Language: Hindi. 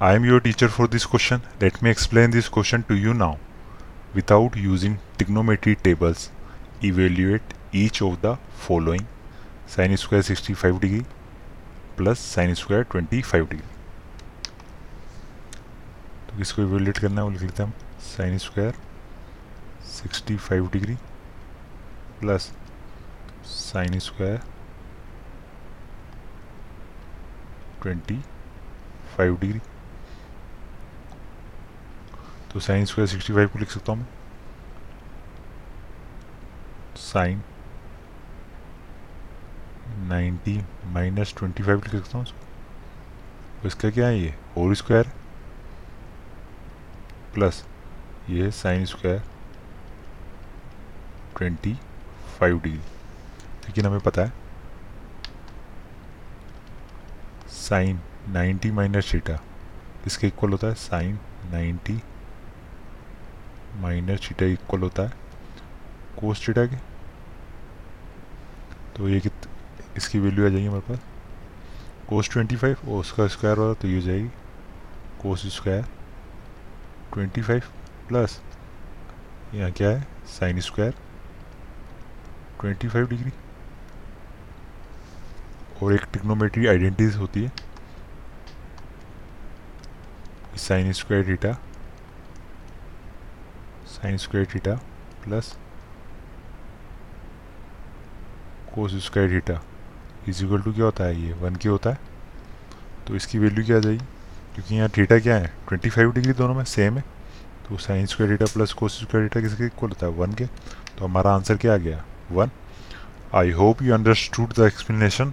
I am your teacher for this question. Let me explain this question to you now. Without using trigonometry tables, evaluate each of the following sin square 65 degree plus sin square 25 degree. तो किसको इवेल्यूएट करना है वो लिख लेते हैं हम sine square 65 degree plus sine square 25 degree तो साइन स्क्वायर 65 को लिख सकता हूँ मैं। साइन 90 माइनस ट्वेंटी फाइव लिख सकता हूँ तो इसका क्या है ये? होल स्क्वायर प्लस ये है sine square twenty five degree लेकिन हमें पता है साइन 90 माइनस थीटा। इसके इक्वल होता है? साइन 90 माइनस थीटा इक्वल होता है। कोस थीटा के? तो ये कित, इसकी वैल्यू आ जाएगी हमारे पास। कोस 25 और उसका स्क्वायर होगा तो ये हो जाएगी। कोस स्क्वायर 25 प्लस यहाँ क्या है? Sine square 25 degree. और एक टिक्नोमेट्री आइडेंटिटीज होती है। Sine square theta, sine square theta plus cos square theta. Is equal to क्या होता है? ये वन के होता है। तो इसकी वैल्यू क्या आ जाएगी? क्योंकि यहाँ थीटा क्या है? ट्वेंटी फाइव डिग्री दोनों में सेम है। तो sine square theta plus cos square theta किसके इक्वल होता है? वन के। तो हमारा आंसर क्या आ गया? One. I hope you understood the explanation